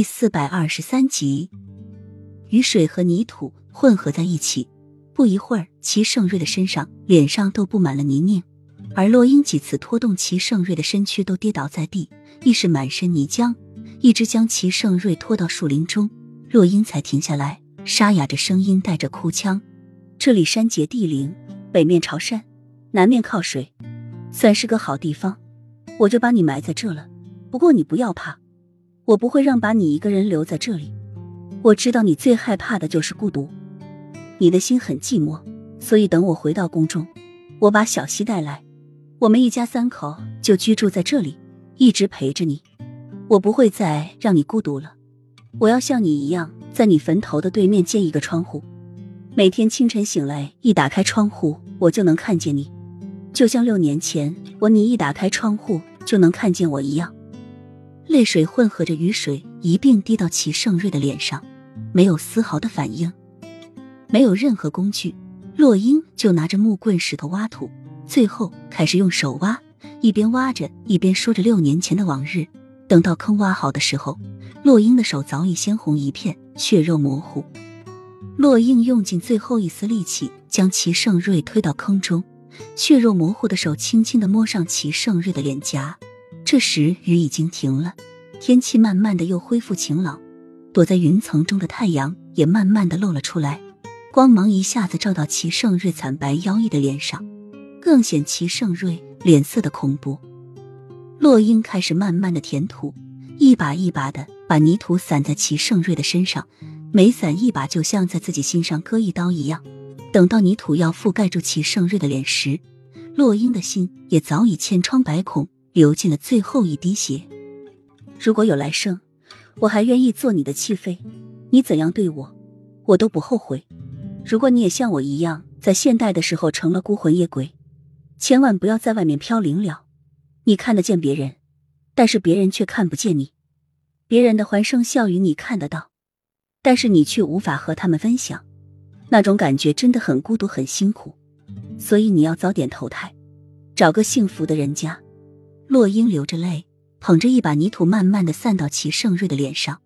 第四百二十三集，雨水和泥土混合在一起，不一会儿，齐盛瑞的身上、脸上都布满了泥泞，而洛英几次拖动齐盛瑞的身躯，都跌倒在地，亦是满身泥浆，一直将齐盛瑞拖到树林中，洛英才停下来，沙哑着声音，带着哭腔：“这里山结地灵，北面朝山，南面靠水，算是个好地方，我就把你埋在这了。不过你不要怕。”我不会让把你一个人留在这里。我知道你最害怕的就是孤独，你的心很寂寞，所以等我回到宫中，我把小溪带来，我们一家三口就居住在这里，一直陪着你。我不会再让你孤独了。我要像你一样，在你坟头的对面建一个窗户，每天清晨醒来一打开窗户，我就能看见你，就像六年前我你一打开窗户就能看见我一样。泪水混合着雨水一并滴到齐盛瑞的脸上，没有丝毫的反应。没有任何工具，洛英就拿着木棍、石头挖土，最后开始用手挖，一边挖着一边说着六年前的往日。等到坑挖好的时候，洛英的手早已鲜红一片，血肉模糊。洛英用尽最后一丝力气将齐盛瑞推到坑中，血肉模糊的手轻轻地摸上齐盛瑞的脸颊。这时雨已经停了，天气慢慢的又恢复晴朗，躲在云层中的太阳也慢慢的露了出来，光芒一下子照到齐盛瑞惨白妖异的脸上，更显齐盛瑞脸色的恐怖。洛英开始慢慢的填土，一把一把的把泥土散在齐盛瑞的身上，每散一把就像在自己心上割一刀一样。等到泥土要覆盖住齐盛瑞的脸时，洛英的心也早已千疮百孔。流尽了最后一滴血。如果有来生，我还愿意做你的弃妃。你怎样对我，我都不后悔。如果你也像我一样，在现代的时候成了孤魂野鬼，千万不要在外面飘零了。你看得见别人，但是别人却看不见你。别人的欢声笑语你看得到，但是你却无法和他们分享。那种感觉真的很孤独，很辛苦。所以你要早点投胎，找个幸福的人家。洛英流着泪，捧着一把泥土，慢慢的散到齐盛瑞的脸上。